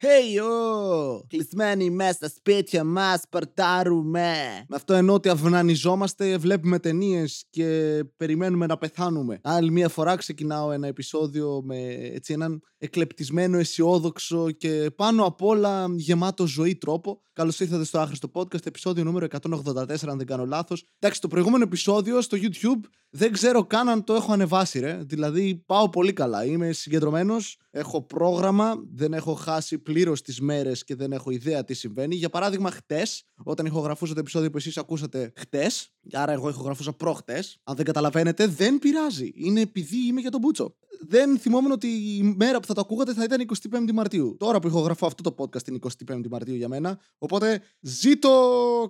Hey, oh! Κλεισμένοι μέσα στα σπίτια μας, παρτάρουμε. Με αυτό εννοώ ότι αυνανιζόμαστε, βλέπουμε ταινίες και περιμένουμε να πεθάνουμε. Άλλη μία φορά ξεκινάω ένα επεισόδιο με έτσι έναν εκλεπτισμένο, αισιόδοξο και πάνω απ' όλα γεμάτο ζωή τρόπο. Καλώς ήρθατε στο άχρηστο podcast, επεισόδιο νούμερο 184, αν δεν κάνω λάθος. Εντάξει, το προηγούμενο επεισόδιο στο YouTube δεν ξέρω καν αν το έχω ανεβάσει, ρε. Δηλαδή, πάω πολύ καλά. Είμαι συγκεντρωμένος, έχω πρόγραμμα, δεν έχω χάσει πλήρως τις μέρες και δεν έχω ιδέα τι συμβαίνει. Για παράδειγμα, χτες, όταν ηχογραφούσα το επεισόδιο που εσείς ακούσατε χτες, άρα εγώ ηχογραφούσα προχτές, αν δεν καταλαβαίνετε, δεν πειράζει. Είναι επειδή είμαι για τον Μπούτσο. Δεν θυμόμουν ότι η μέρα που θα το ακούγατε θα ήταν 25η Μαρτίου. Τώρα που ηχογραφώ αυτό το podcast είναι 25η Μαρτίου για μένα. Οπότε ζήτω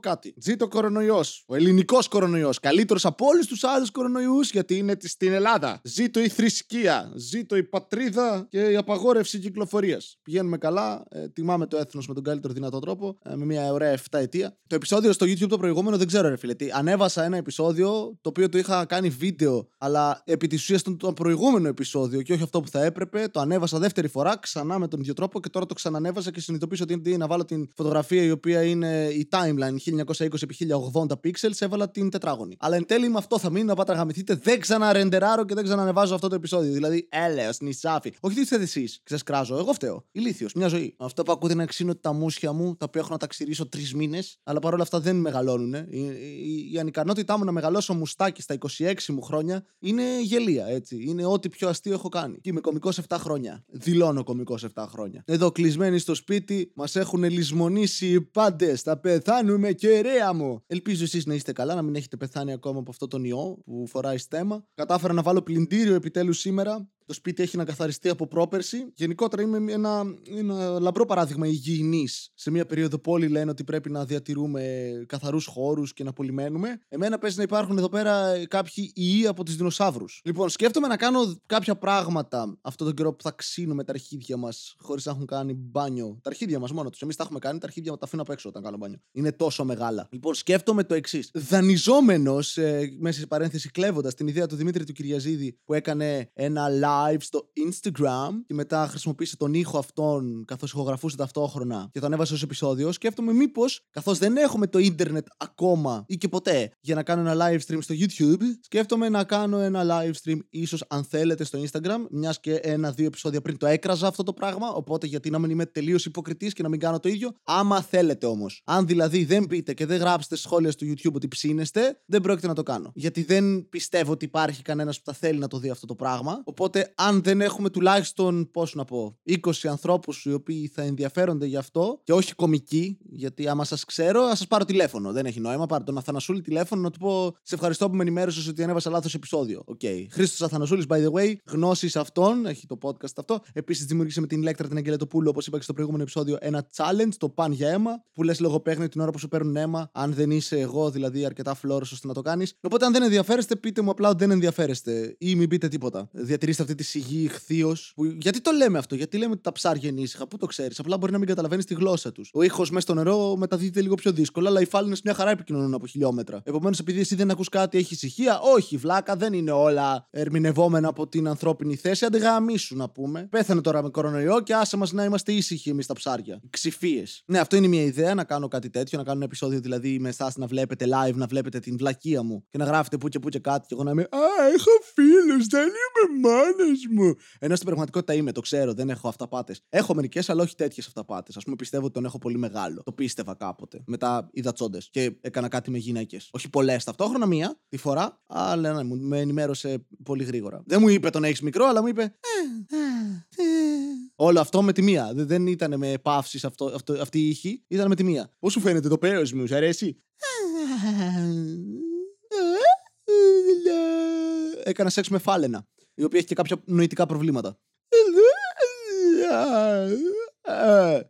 κάτι. Ζήτω κορονοϊός. Ο ελληνικός κορονοϊός. Καλύτερος από όλους τους άλλους κορονοϊούς γιατί είναι στην Ελλάδα. Ζήτω η θρησκεία. Ζήτω η πατρίδα και η απαγόρευση κυκλοφορίας. Πηγαίνουμε καλά. Ε, τιμάμε το έθνος με τον καλύτερο δυνατό τρόπο. Ε, με μια ωραία 7 ετία. Το επεισόδιο στο YouTube το προηγούμενο δεν ξέρω, ρε φίλε. Τι, ανέβασα ένα επεισόδιο το οποίο το είχα κάνει βίντεο, αλλά επί της ουσίας ήταν το προηγούμενο επεισόδιο και όχι αυτό που θα έπρεπε. Το ανέβασα δεύτερη φορά ξανά με τον ίδιο τρόπο και τώρα το ξανανέβασα και συνειδητοποίησα ότι είναι να βάλω την φωτογραφία η οποία είναι η timeline 1920x1080 pixels, έβαλα την τετράγωνη. Αλλά εν τέλει με αυτό θα μείνει να πάτε να γαμηθείτε. Δεν ξαναρεντεράρω και δεν ξανανεβάζω αυτό το επεισόδιο. Δηλαδή, έλεος, νησάφι. Όχι τι είστε εσείς, ξεσκράζω. Εγώ φταίω. Ηλίθιος, μια ζωή. Αυτό που ακούτε να ξύνω τα μουσια μου, τα οποία έχω να τα ξηρίσω τρεις μήνες, αλλά παρόλα αυτά δεν μεγαλώνουν. Η, η, η ανικανότητά μου να μεγαλώσω μουστάκι στα 26 μου χρόνια είναι γελία, έτσι. Είναι ό,τι πιο αστείο έχω κάνει. Και είμαι κωμικός 7 χρόνια. Δηλώνω κωμικός 7 χρόνια. Εδώ κλεισμένοι στο σπίτι, μας έχουν λησμονήσει οι πάντες. Θα πεθάνουμε, κεραία μου. Ελπίζω εσείς να είστε καλά, να μην έχετε πεθάνει ακόμα από αυτό τον ιό που φοράει στέμα. Κατάφερα να βάλω πλυντήριο επιτέλους σήμερα. Το σπίτι έχει να καθαριστεί από πρόπερση. Γενικότερα είμαι ένα, ένα λαμπρό παράδειγμα υγιεινής. Σε μια περίοδο που όλοι λένε ότι πρέπει να διατηρούμε καθαρούς χώρους και να πολυμένουμε. Εμένα παίζει να υπάρχουν εδώ πέρα κάποιοι ιοί από τους δεινοσαύρους. Λοιπόν, σκέφτομαι να κάνω κάποια πράγματα αυτό τον καιρό που θα ξύνουμε τα αρχίδια μας χωρίς να έχουν κάνει μπάνιο. Τα αρχίδια μας μόνο τους. Εμείς τα έχουμε κάνει, τα αρχίδια μας τα αφήνω απ' έξω όταν κάνω μπάνιο. Είναι τόσο μεγάλα. Λοιπόν, σκέφτομαι το εξής. Δανειζόμενος, ε, μέσα σε παρένθεση κλέβοντας την ιδέα του Δημήτρη του Κυριαζίδη που έκανε ένα live live στο Instagram και μετά χρησιμοποίησε τον ήχο αυτόν καθώς ηχογραφούσε ταυτόχρονα και τον έβασε ως επεισόδιο. Σκέφτομαι μήπως, καθώς δεν έχουμε το ίντερνετ ακόμα ή και ποτέ για να κάνω ένα live stream στο YouTube, σκέφτομαι να κάνω ένα live stream ίσως αν θέλετε στο Instagram, μιας και ένα-δύο επεισόδια πριν το έκραζα αυτό το πράγμα. Οπότε γιατί να μην είμαι τελείως υποκριτής και να μην κάνω το ίδιο. Άμα θέλετε όμως. Αν δηλαδή δεν πείτε και δεν γράψετε σχόλια στο YouTube ότι ψήνεστε, δεν πρόκειται να το κάνω. Γιατί δεν πιστεύω ότι υπάρχει κανένας που θα θέλει να το δει αυτό το πράγμα. Οπότε αν δεν έχουμε τουλάχιστον, πώς να πω, 20 ανθρώπους οι οποίοι θα ενδιαφέρονται γι' αυτό και όχι κομικοί, γιατί άμα σας ξέρω, θα σας πάρω τηλέφωνο. Δεν έχει νόημα. Πάρω τον Αθανασούλη τηλέφωνο να του πω Σε ευχαριστώ που με ενημέρωσες ότι ανέβασα λάθος επεισόδιο. OK. Okay. Χρήστος Αθανασούλης, by the way, γνωστός αυτών, έχει το podcast αυτό. Επίσης δημιούργησε με την Ηλέκτρα την Αγγελετοπούλου, όπως είπα και στο προηγούμενο επεισόδιο, ένα challenge, το pun για αίμα, που λες λογοπαίγνιο την ώρα που σου παίρνουν αίμα, αν δεν είσαι εγώ δηλαδή αρκετά φλώρο ώστε να το κάνεις. Οπότε αν δεν ενδιαφέρεστε, πείτε μου απλά ότι δεν ενδιαφέρεστε ή μην πείτε τίποτα. Διατηρήστε αυτή τη σιγή ιχθύων. Γιατί το λέμε αυτό, Γιατί λέμε ότι τα ψάρια είναι ήσυχα, πού το ξέρεις. Απλά μπορεί να μην καταλαβαίνεις τη γλώσσα τους. Ο ήχος μέσα στο νερό μεταδίδεται λίγο πιο δύσκολα, αλλά οι φάλαινες μια χαρά επικοινωνούν από χιλιόμετρα. Επομένως, επειδή εσύ δεν ακούς κάτι, έχεις ησυχία. Όχι, βλάκα, δεν είναι όλα ερμηνευόμενα από την ανθρώπινη θέση. Άντε γαμήσου να πούμε. Πέθανε τώρα με κορονοϊό και άσε μας να είμαστε ήσυχοι εμείς τα ψάρια. Ξιφία. Ναι, αυτό είναι μια ιδέα να κάνω κάτι τέτοιο, να κάνω ένα επεισόδιο δηλαδή με εσάς να βλέπετε live, να βλέπετε την βλακεία μου και να γράφετε που και που και κάτι και εγώ να είμαι Α, έχω φίλους, δεν είμαι μόνος μου. Ενώ στην πραγματικότητα είμαι, το ξέρω, δεν έχω αυταπάτες. Έχω μερικές, αλλά όχι τέτοιες αυταπάτες. Α πούμε, πιστεύω ότι τον έχω πολύ μεγάλο. Το πίστευα κάποτε. Μετά είδα τσόντες και έκανα κάτι με γυναίκες. Όχι πολλές ταυτόχρονα, μία τη φορά, αλλά ναι, με ενημέρωσε πολύ γρήγορα. Δεν μου είπε τον έχεις μικρό, αλλά μου είπε. «Ε, ε, ε». Όλο αυτό με τη μία. Δεν ήταν με παύσεις αυτό, αυτό, αυτή η ήχη, ήταν με τη μία. Πώς σου φαίνεται το πέος μου, σου αρέσει; Έκανα σεξ με φάλαινα η οποία έχει και κάποια νοητικά προβλήματα.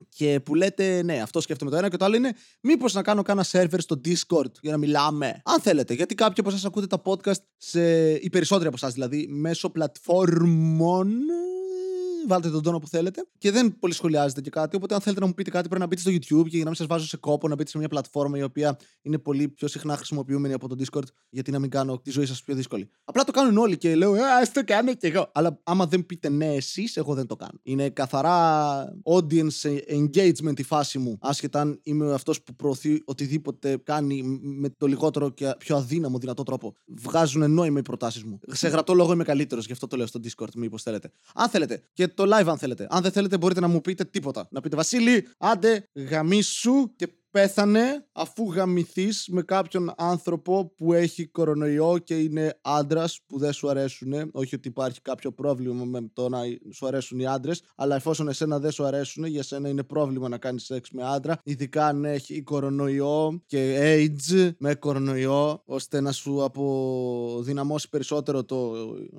Και που λέτε, ναι, αυτό σκέφτομαι το ένα και το άλλο είναι μήπως να κάνω κάνα σερβερ στο Discord για να μιλάμε. Αν θέλετε, γιατί κάποιοι από εσάς ακούτε τα podcast, σε, οι περισσότεροι από εσάς δηλαδή, μέσω πλατφόρμων βάλτε τον τόνο που θέλετε. Και δεν πολύ σχολιάζετε και κάτι. Οπότε, αν θέλετε να μου πείτε κάτι, πρέπει να μπείτε στο YouTube και για να μην σας βάζω σε κόπο, να μπείτε σε μια πλατφόρμα η οποία είναι πολύ πιο συχνά χρησιμοποιούμενη από το Discord, γιατί να μην κάνω τη ζωή σας πιο δύσκολη. Απλά το κάνουν όλοι και λέω, Α το κάνω κι εγώ. Αλλά άμα δεν πείτε ναι, εσείς, εγώ δεν το κάνω. Είναι καθαρά audience engagement η φάση μου. Άσχετα αν είμαι αυτός που προωθεί οτιδήποτε κάνει με το λιγότερο και πιο αδύναμο δυνατό τρόπο. Βγάζουν νόημα οι προτάσεις μου. Σε γραπτό λόγο είμαι καλύτερος, γι' αυτό το λέω στο Discord, μήπως θέλετε. Αν θέλετε. Και το live, αν θέλετε. Αν δεν θέλετε, μπορείτε να μου πείτε τίποτα. Να πείτε Βασίλη, άντε γαμίσου και πέθανε αφού γαμηθείς με κάποιον άνθρωπο που έχει κορονοϊό και είναι άντρας που δεν σου αρέσουν. Όχι ότι υπάρχει κάποιο πρόβλημα με το να σου αρέσουν οι άντρες, αλλά εφόσον εσένα δεν σου αρέσουν, για σένα είναι πρόβλημα να κάνεις σεξ με άντρα, ειδικά αν έχει κορονοϊό και AIDS με κορονοϊό, ώστε να σου αποδυναμώσει περισσότερο το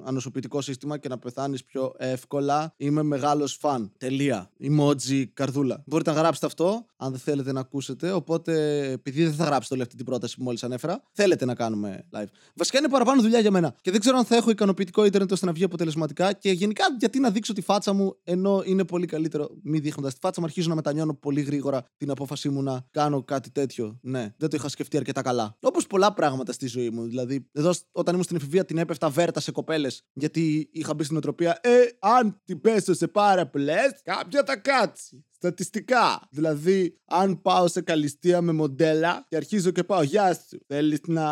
ανοσοποιητικό σύστημα και να πεθάνεις πιο εύκολα. Είμαι μεγάλος φαν. Τελεία. Emoji καρδούλα. Μπορείτε να γράψετε αυτό, αν δεν θέλετε να ακούσετε Οπότε, επειδή δεν θα γράψετε όλη αυτή την πρόταση που μόλις ανέφερα, θέλετε να κάνουμε live. Βασικά είναι παραπάνω δουλειά για μένα. Και δεν ξέρω αν θα έχω ικανοποιητικό Ιντερνετ ώστε να βγει αποτελεσματικά. Και γενικά, γιατί να δείξω τη φάτσα μου, ενώ είναι πολύ καλύτερο μη δείχνοντας τη φάτσα μου, αρχίζω να μετανιώνω πολύ γρήγορα την απόφασή μου να κάνω κάτι τέτοιο. Ναι, δεν το είχα σκεφτεί αρκετά καλά. Όπως πολλά πράγματα στη ζωή μου. Δηλαδή, εδώ όταν ήμουν στην εφηβεία την έπεφτα βέρτα σε κοπέλες, γιατί είχα μπει στην οτροπία. Ε, αν την πέσω σε πάρα πολλέ, κάποια τα κάτσει. Στατιστικά. Δηλαδή, αν πάω σε καλυστία με μοντέλα και αρχίζω και πάω, Γεια σου. Θέλεις να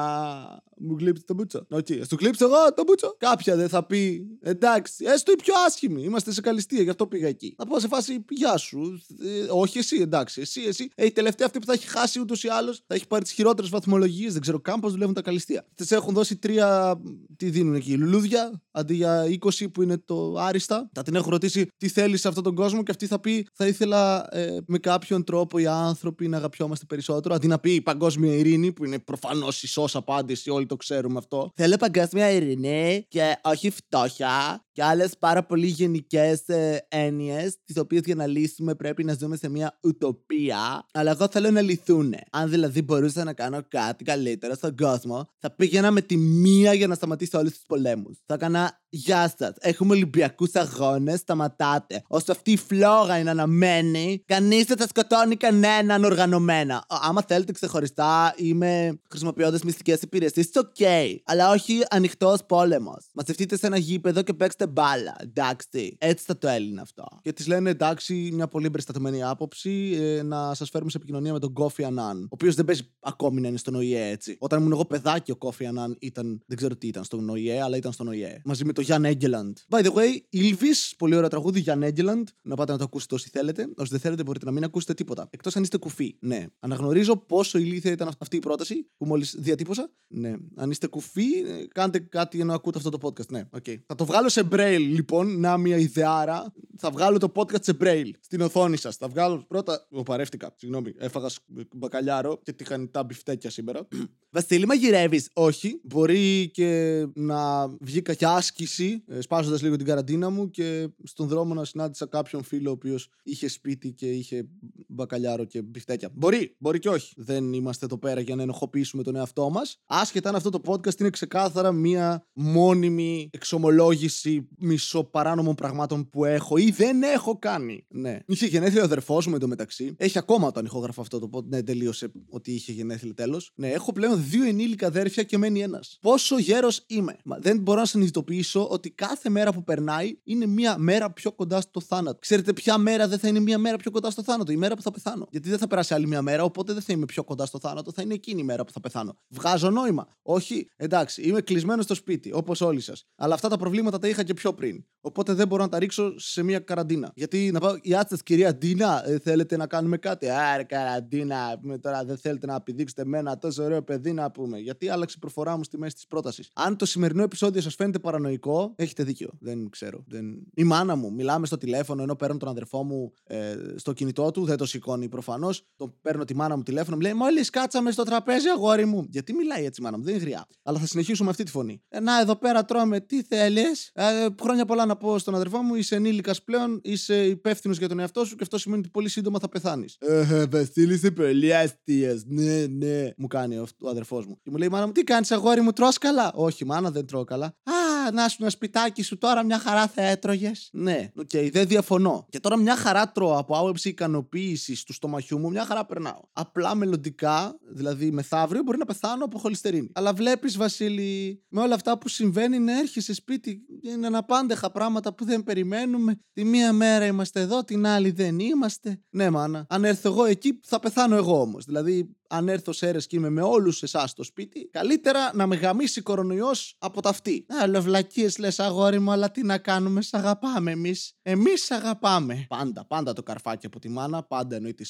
μου γλείψει το μπούτσο. OK, okay. σου γλείψω εγώ το μπούτσο. Κάποια δεν θα πει, εντάξει, έστω η πιο άσχημη. Είμαστε σε καλλιστεία, γι' αυτό πήγα εκεί. Θα πω σε φάση, Γεια σου. Ε, όχι εσύ, εντάξει. Εσύ, εσύ. Ε, η τελευταία αυτή που θα έχει χάσει ούτως ή άλλως θα έχει πάρει τις χειρότερες βαθμολογίες. Δεν ξέρω καν πώς δουλεύουν τα καλλιστεία. Της έχουν δώσει τρία. Τι δίνουν εκεί, λουλούδια αντί για 20 που είναι το άριστα. Θα την έχω ρωτήσει τι θέλεις σε αυτόν τον κόσμο και αυτή θα πει, θα ήθελα ε, με κάποιον τρόπο οι άνθρωποι να αγαπιόμαστε περισσότερο. Αντί να πει η παγκόσμια ειρήνη, που είναι προφανώς η σωστή απάντηση, όλοι το ξέρουμε αυτό. Θέλω παγκόσμια ειρήνη και όχι φτώχεια και άλλες πάρα πολύ γενικές ε, έννοιες, τις οποίες για να λύσουμε πρέπει να ζούμε σε μια ουτοπία. Αλλά εγώ θέλω να λυθούν. Αν δηλαδή μπορούσα να κάνω κάτι καλύτερο στον κόσμο, θα πήγαινα με τη μία για να σταματήσω όλους τους πολέμους. Θα έκανα Γεια σας. Έχουμε Ολυμπιακούς αγώνες. Σταματάτε. Όσο αυτή η φλόγα είναι αναμένη, κανείς δεν θα σκοτώνει κανέναν οργανωμένα. Άμα θέλετε ξεχωριστά ή με χρησιμοποιώντας μυστικές υπηρεσίες, it's ok. Αλλά όχι ανοιχτός πόλεμος. Μαζευτείτε σε ένα γήπεδο και παίξτε μπάλα. Εντάξει. Έτσι θα το έλυνε αυτό. Και της λένε εντάξει, μια πολύ εμπεριστατωμένη άποψη, ε, να σας φέρουμε σε επικοινωνία με τον Κόφι Ανάν. Ο οποίος δεν παίζει ακόμη να είναι στον ΟΗΕ έτσι. Όταν ήμουν εγώ παιδάκι, ο Κόφι Ανάν ήταν, δεν ξέρω τι ήταν στον ΟΗΕ, αλλά ήταν στον ΟΗΕ. Μαζί με το Γιάνν Έγκελαντ. By the way, Ήλβη, πολύ ωραίο τραγούδι, Γιάνν Έγκελαντ. Να πάτε να το ακούσετε όσοι θέλετε. Όσοι δεν θέλετε, μπορείτε να μην ακούσετε τίποτα. Εκτός αν είστε κουφοί. Ναι. Αναγνωρίζω πόσο ηλίθια ήταν αυτή η πρόταση που μόλις διατύπωσα. Ναι. Αν είστε κουφοί, ε, κάντε κάτι να ακούτε αυτό το podcast. Ναι, okay. Θα το βγάλω σε braille λοιπόν. Να μια ιδεάρα. Θα βγάλω το podcast σε braille στην οθόνη σας. Θα βγάλω πρώτα. Εγώ παρεύτηκα. Συγγνώμη. Έφαγα μπακαλιάρο και τυχανιτά μπιφτέκια σήμερα. Βασίλη, μαγειρεύει. Όχι. Μπορεί και να βγει κακιά άσκηση, ε, σπάζοντας λίγο την καραντίνα μου και στον δρόμο να συνάντησα κάποιον φίλο ο οποίος είχε σπίτι και είχε μπακαλιάρο και μπιφτέκια. Μπορεί, μπορεί και όχι. Δεν είμαστε εδώ πέρα για να ενοχοποιήσουμε τον εαυτό μας. Άσχετα αν αυτό το podcast είναι ξεκάθαρα μία μόνιμη εξομολόγηση μισοπαράνομων πραγμάτων που έχω ή δεν έχω κάνει. Ναι. Είχε γενέθλια ο αδερφός μου εντωμεταξύ. Έχει ακόμα όταν ηχόγραφο αυτό το podcast. Ναι, τελείωσε ότι είχε γενέθλια τέλος. Ναι, έχω πλέον δύο ενήλικα αδέρφια και μένει ένας. Πόσο γέρος είμαι. Μα δεν μπορώ να συνειδητοποιήσω ότι κάθε μέρα που περνάει είναι μία μέρα πιο κοντά στο θάνατο. Ξέρετε ποια μέρα δεν θα είναι μία μέρα πιο κοντά στο θάνατο, η μέρα που θα πεθάνω. Γιατί δεν θα περάσει άλλη μία μέρα, οπότε δεν θα είμαι πιο κοντά στο θάνατο, θα είναι εκείνη η μέρα που θα πεθάνω. Βγάζω νόημα. Όχι, εντάξει, είμαι κλεισμένος στο σπίτι, όπως όλοι σας. Αλλά αυτά τα προβλήματα τα είχα και πιο πριν. Οπότε δεν μπορώ να τα ρίξω σε μία καραντίνα. Γιατί να πάω, Γεια σας, κυρία Ντίνα, ε, θέλετε να κάνουμε κάτι; Άρε, καραντίνα, πούμε τώρα δεν θέλετε να επιδείξετε με ένα τόσο ωραίο παιδί να πούμε. Γιατί άλλαξε η προφορά μου στη μέση της πρότασης. Αν το σημερινό επεισόδιο σας φαίνεται παρανοϊκό, έχετε δίκιο. Δεν ξέρω. Δεν... Η μάνα μου, μιλάμε στο τηλέφωνο ενώ παίρνω τον αδερφό μου ε, στο κινητό του, δεν το σηκώνει προφανώς. Το παίρνω τη μάνα μου τηλέφωνο, μου λέει Μόλις κάτσαμε στο τραπέζι, αγόρι μου. Γιατί μιλάει έτσι η μάνα μου, δεν είναι γριά. Αλλά θα συνεχίσουμε αυτή τη φωνή. Ε, να, εδώ πέρα τρώμε, τι θέλεις; Ε, χρόνια πολλά να πω στον αδερφό μου, είσαι ενήλικας πλέον, είσαι υπεύθυνος για τον εαυτό σου και αυτό σημαίνει ότι πολύ σύντομα θα πεθάνεις. Ε, Βασίλη, είσαι πολύ αστεία. Ναι, ναι, μου κάνει ο αδερφός μου. Και μου λέει, Μάνα μου, τι κάνεις, αγόρι μου, τρως καλά; Όχι, μάνα, δεν τρώω καλά. Α, Α, να σου ένα σπιτάκι σου τώρα, μια χαρά θα έτρωγες. Ναι, OK, okay, δεν διαφωνώ. Και τώρα μια χαρά τρώω από άποψη ικανοποίησης του στομαχιού μου, μια χαρά περνάω. Απλά μελλοντικά, δηλαδή μεθαύριο, μπορεί να πεθάνω από χοληστερίνη. Αλλά βλέπεις, Βασίλη, με όλα αυτά που συμβαίνει, να έρχεσαι σπίτι. Είναι αναπάντεχα πράγματα που δεν περιμένουμε. Τη μία μέρα είμαστε εδώ, την άλλη δεν είμαστε. Ναι, μάνα. Αν έρθω εγώ εκεί, θα πεθάνω εγώ όμως. Δηλαδή, αν έρθω Σέρρες και είμαι με όλους εσάς στο σπίτι, καλύτερα να με γαμήσει κορονοϊός από τα αυτή. Α, όλο βλακείες λες, αγόρι μου, αλλά τι να κάνουμε, σ' αγαπάμε εμείς. Εμείς αγαπάμε. Πάντα, πάντα το καρφάκι από τη μάνα, πάντα εννοείται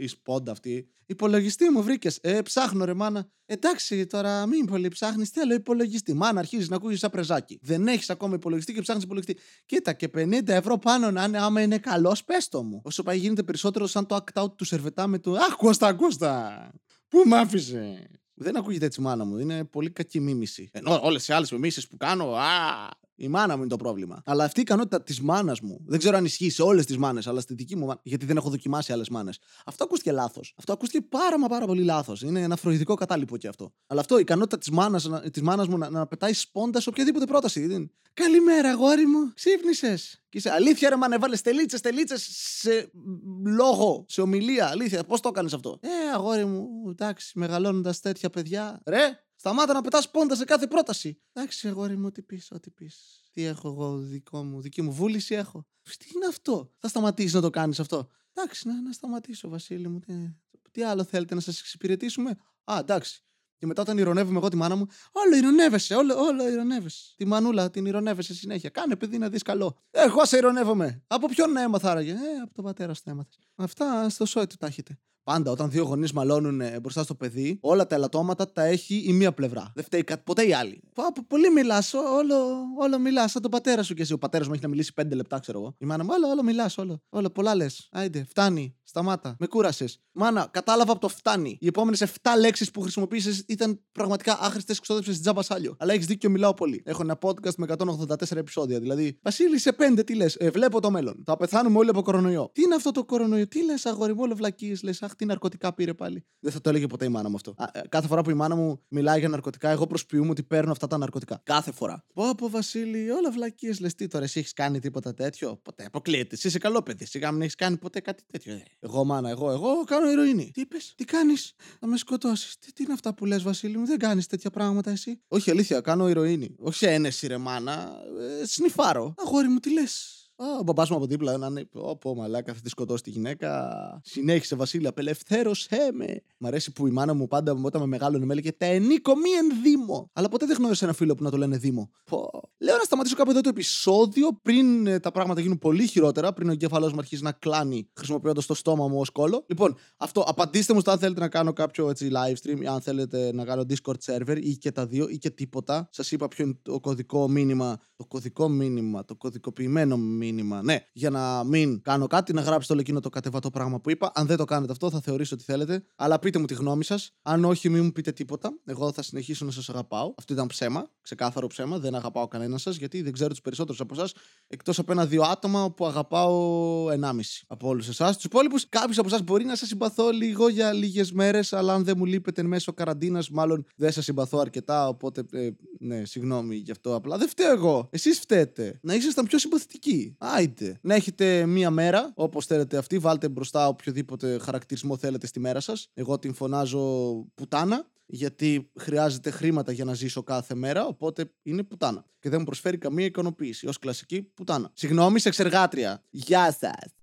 η σπόντα αυτή. Υπολογιστή μου βρήκες. Ε, ψάχνω ρε μάνα. Εντάξει, τώρα μην πολύ ψάχνεις. Θέλω υπολογιστή. Μάνα, αρχίζεις να ακούει σαν πρεζάκι. Δεν έχεις ακόμα υπολογιστή και ψάχνεις υπολογιστή. Κοίτα, και 50 ευρώ πάνω να είναι, άμα είναι καλός, πες το μου. Όσο πάει γίνεται περισσότερο σαν το act out του σερβετά με το Αχ, Κώστα, Κώστα. Πού μ' άφησε; Δεν ακούγεται έτσι μάνα μου. Είναι πολύ κακή μίμηση. Ενώ όλες οι άλλες μιμήσεις που κάνω, α, η μάνα μου είναι το πρόβλημα. Αλλά αυτή η ικανότητα της μάνας μου, δεν ξέρω αν ισχύει σε όλες τις μάνες, αλλά στη δική μου μάνα, γιατί δεν έχω δοκιμάσει άλλες μάνες. Αυτό ακούστηκε λάθος. Αυτό ακούστηκε πάρα μα πάρα πολύ λάθος. Είναι ένα φροηδικό κατάλοιπο και αυτό. Αλλά αυτό, η ικανότητα της μάνας της μάνας μου να, να πετάει σπόντας σε οποιαδήποτε πρόταση. Καλημέρα, αγόρι μου. Ξύπνησες. Και είσαι αλήθεια, ρε μάνε, βάλε τελίτσε, τελίτσε σε λόγο, σε ομιλία. Αλήθεια, πώς το έκανες αυτό; Ε, αγόρι μου, εντάξει, μεγαλώνοντας τέτοια παιδιά. Ρε, Σταμάτα να πετάς πόντα σε κάθε πρόταση. Εντάξει, αγόρι μου, ό,τι πεις, ό,τι πεις. Τι έχω εγώ, δικό μου, δική μου βούληση έχω. Τι είναι αυτό; Θα σταματήσεις να το κάνεις αυτό; Εντάξει, να, να σταματήσω, Βασίλη μου. Τι, τι άλλο θέλετε να σας εξυπηρετήσουμε; Α, εντάξει. Και μετά όταν ηρωνεύομαι εγώ τη μάνα μου, όλο ηρωνεύεσαι, όλο, όλο ηρωνεύεσαι. Τη μανούλα την ηρωνεύεσαι συνέχεια. Κάνε παιδί να δεις καλό. Εγώ σε ηρωνεύομαι. Από ποιον να έμαθα άραγε. Ε, από τον πατέρα σου έμαθες. Αυτά στο σόι του τα έχετε. Πάντα όταν δύο γονείς μαλώνουν ε, μπροστά στο παιδί, όλα τα ελαττώματα τα έχει η μία πλευρά. Δεν φταίει ποτέ η άλλη. Πολύ μιλάς, όλο, όλο μιλάς. Σαν τον πατέρα σου και εσύ. Ο πατέρας μου έχει να μιλήσει πέντε λεπτά, ξέρω εγώ. Η μάνα μου, όλο, όλο μιλάς, όλο. Όλο, πολλά λες. Άιντε, φτάνει. Σταμάτα. Με κούρασες. Μάνα, κατάλαβα από το φτάνει. Οι επόμενες 7 λέξεις που χρησιμοποίησες ήταν πραγματικά άχρηστες, ξόδεψες τζάμπα σάλιο. Αλλά έχεις δίκιο, μιλάω πολύ. Έχω ένα podcast με 184 επεισόδια. Δηλαδή, Βασίλη, σε 5 τι λες. Ε, βλέπω το μέλλον. Θα πεθάνουμε όλοι από κορονοϊό. Τι είναι αυτό το κορονοϊό, τι λες, αγόρι μου, βλακίες, λες, αχ, τι ναρκωτικά πήρε πάλι. Δεν θα το έλεγε ποτέ η μάνα μου αυτό. Α, ε, κάθε φορά που η μάνα μου μιλάει για ναρκωτικά, εγώ προσποιούμαι ότι παίρνω αυτά τα ναρκωτικά. Κάθε φορά. Πω, πω Βασίλη, όλα βλακίες λες τι τώρα, εσύ έχεις κάνει τίποτα τέτοιο; Ποτέ. Αποκλείεται. Εσύ είσαι καλό παιδί. Σιγά μην έχεις κάνει ποτέ κάτι τέτοιο. Ε, εγώ, μάνα, εγώ, εγώ κάνω ηρωίνη. Τι είπες, τι κάνεις, να με σκοτώσεις. Τι, τι είναι αυτά που λες, Βασίλη μου, δεν κάνεις τέτοια πράγματα εσύ. Όχι, αλήθεια, κάνω ηρωίνη. Όχι σε ένεση, ρε μάνα. Ε, σνιφάρω. Αγόρι μου, τι λες; Ο μπαμπάς μου από δίπλα να είναι. Όπω μαλάκα, θα τη σκοτώσει τη γυναίκα. Συνέχισε Βασίλη, απελευθέρωσέ με. Μ' αρέσει που η μάνα μου πάντα όταν με μεγάλωνε με έλεγε Τα ενίκο μη εν Δήμο. Αλλά ποτέ δεν γνώρισα ένα φίλο που να το λένε Δήμο. Πω. Λέω να σταματήσω κάπου εδώ το επεισόδιο πριν ε, τα πράγματα γίνουν πολύ χειρότερα, πριν ο εγκέφαλός μου αρχίσει να κλάνει χρησιμοποιώντας το στόμα μου ως κόλο. Λοιπόν, αυτό απαντήστε μου στο αν θέλετε να κάνω κάποιο έτσι live stream ή αν θέλετε να κάνω Discord server ή και τα δύο ή και τίποτα. Σας είπα ποιο είναι το κωδικό μήνυμα. Το κωδικό μήνυμα, το κωδικοποιημένο μήνυμα μήνυμα. Ναι, για να μην κάνω κάτι, να γράψετε όλο εκείνο το κατεβατό πράγμα που είπα. Αν δεν το κάνετε αυτό, θα θεωρήσω ότι θέλετε. Αλλά πείτε μου τη γνώμη σας. Αν όχι, μην μου πείτε τίποτα. Εγώ θα συνεχίσω να σας αγαπάω. Αυτό ήταν ψέμα. Ξεκάθαρο ψέμα. Δεν αγαπάω κανένα σας, γιατί δεν ξέρω τους περισσότερους από εσάς. Εκτός από ένα-δύο άτομα που αγαπάω ενάμιση από όλους εσάς. Τους υπόλοιπους, κάποιο από εσάς μπορεί να σας συμπαθώ λίγο για λίγες μέρες, αλλά αν δεν μου λείπετε μέσω καραντίνας, μάλλον δεν σας συμπαθώ αρκετά. Οπότε, ε, ναι, συγγνώμη γι' αυτό απλά. Δεν φταίω εγώ. Εσείς φταίτε. Να ήσασταν πιο συμπαθητικοί. Άιτε. Να έχετε μία μέρα, όπως θέλετε αυτή. Βάλτε μπροστά οποιοδήποτε χαρακτηρισμό θέλετε στη μέρα σας. Εγώ την φωνάζω πουτάνα γιατί χρειάζεται χρήματα για να ζήσω κάθε μέρα, οπότε είναι πουτάνα. Και δεν μου προσφέρει καμία ικανοποίηση. Ω κλασική πουτάνα. Συγγνώμη, σε εξεργάτρια. Γεια σας.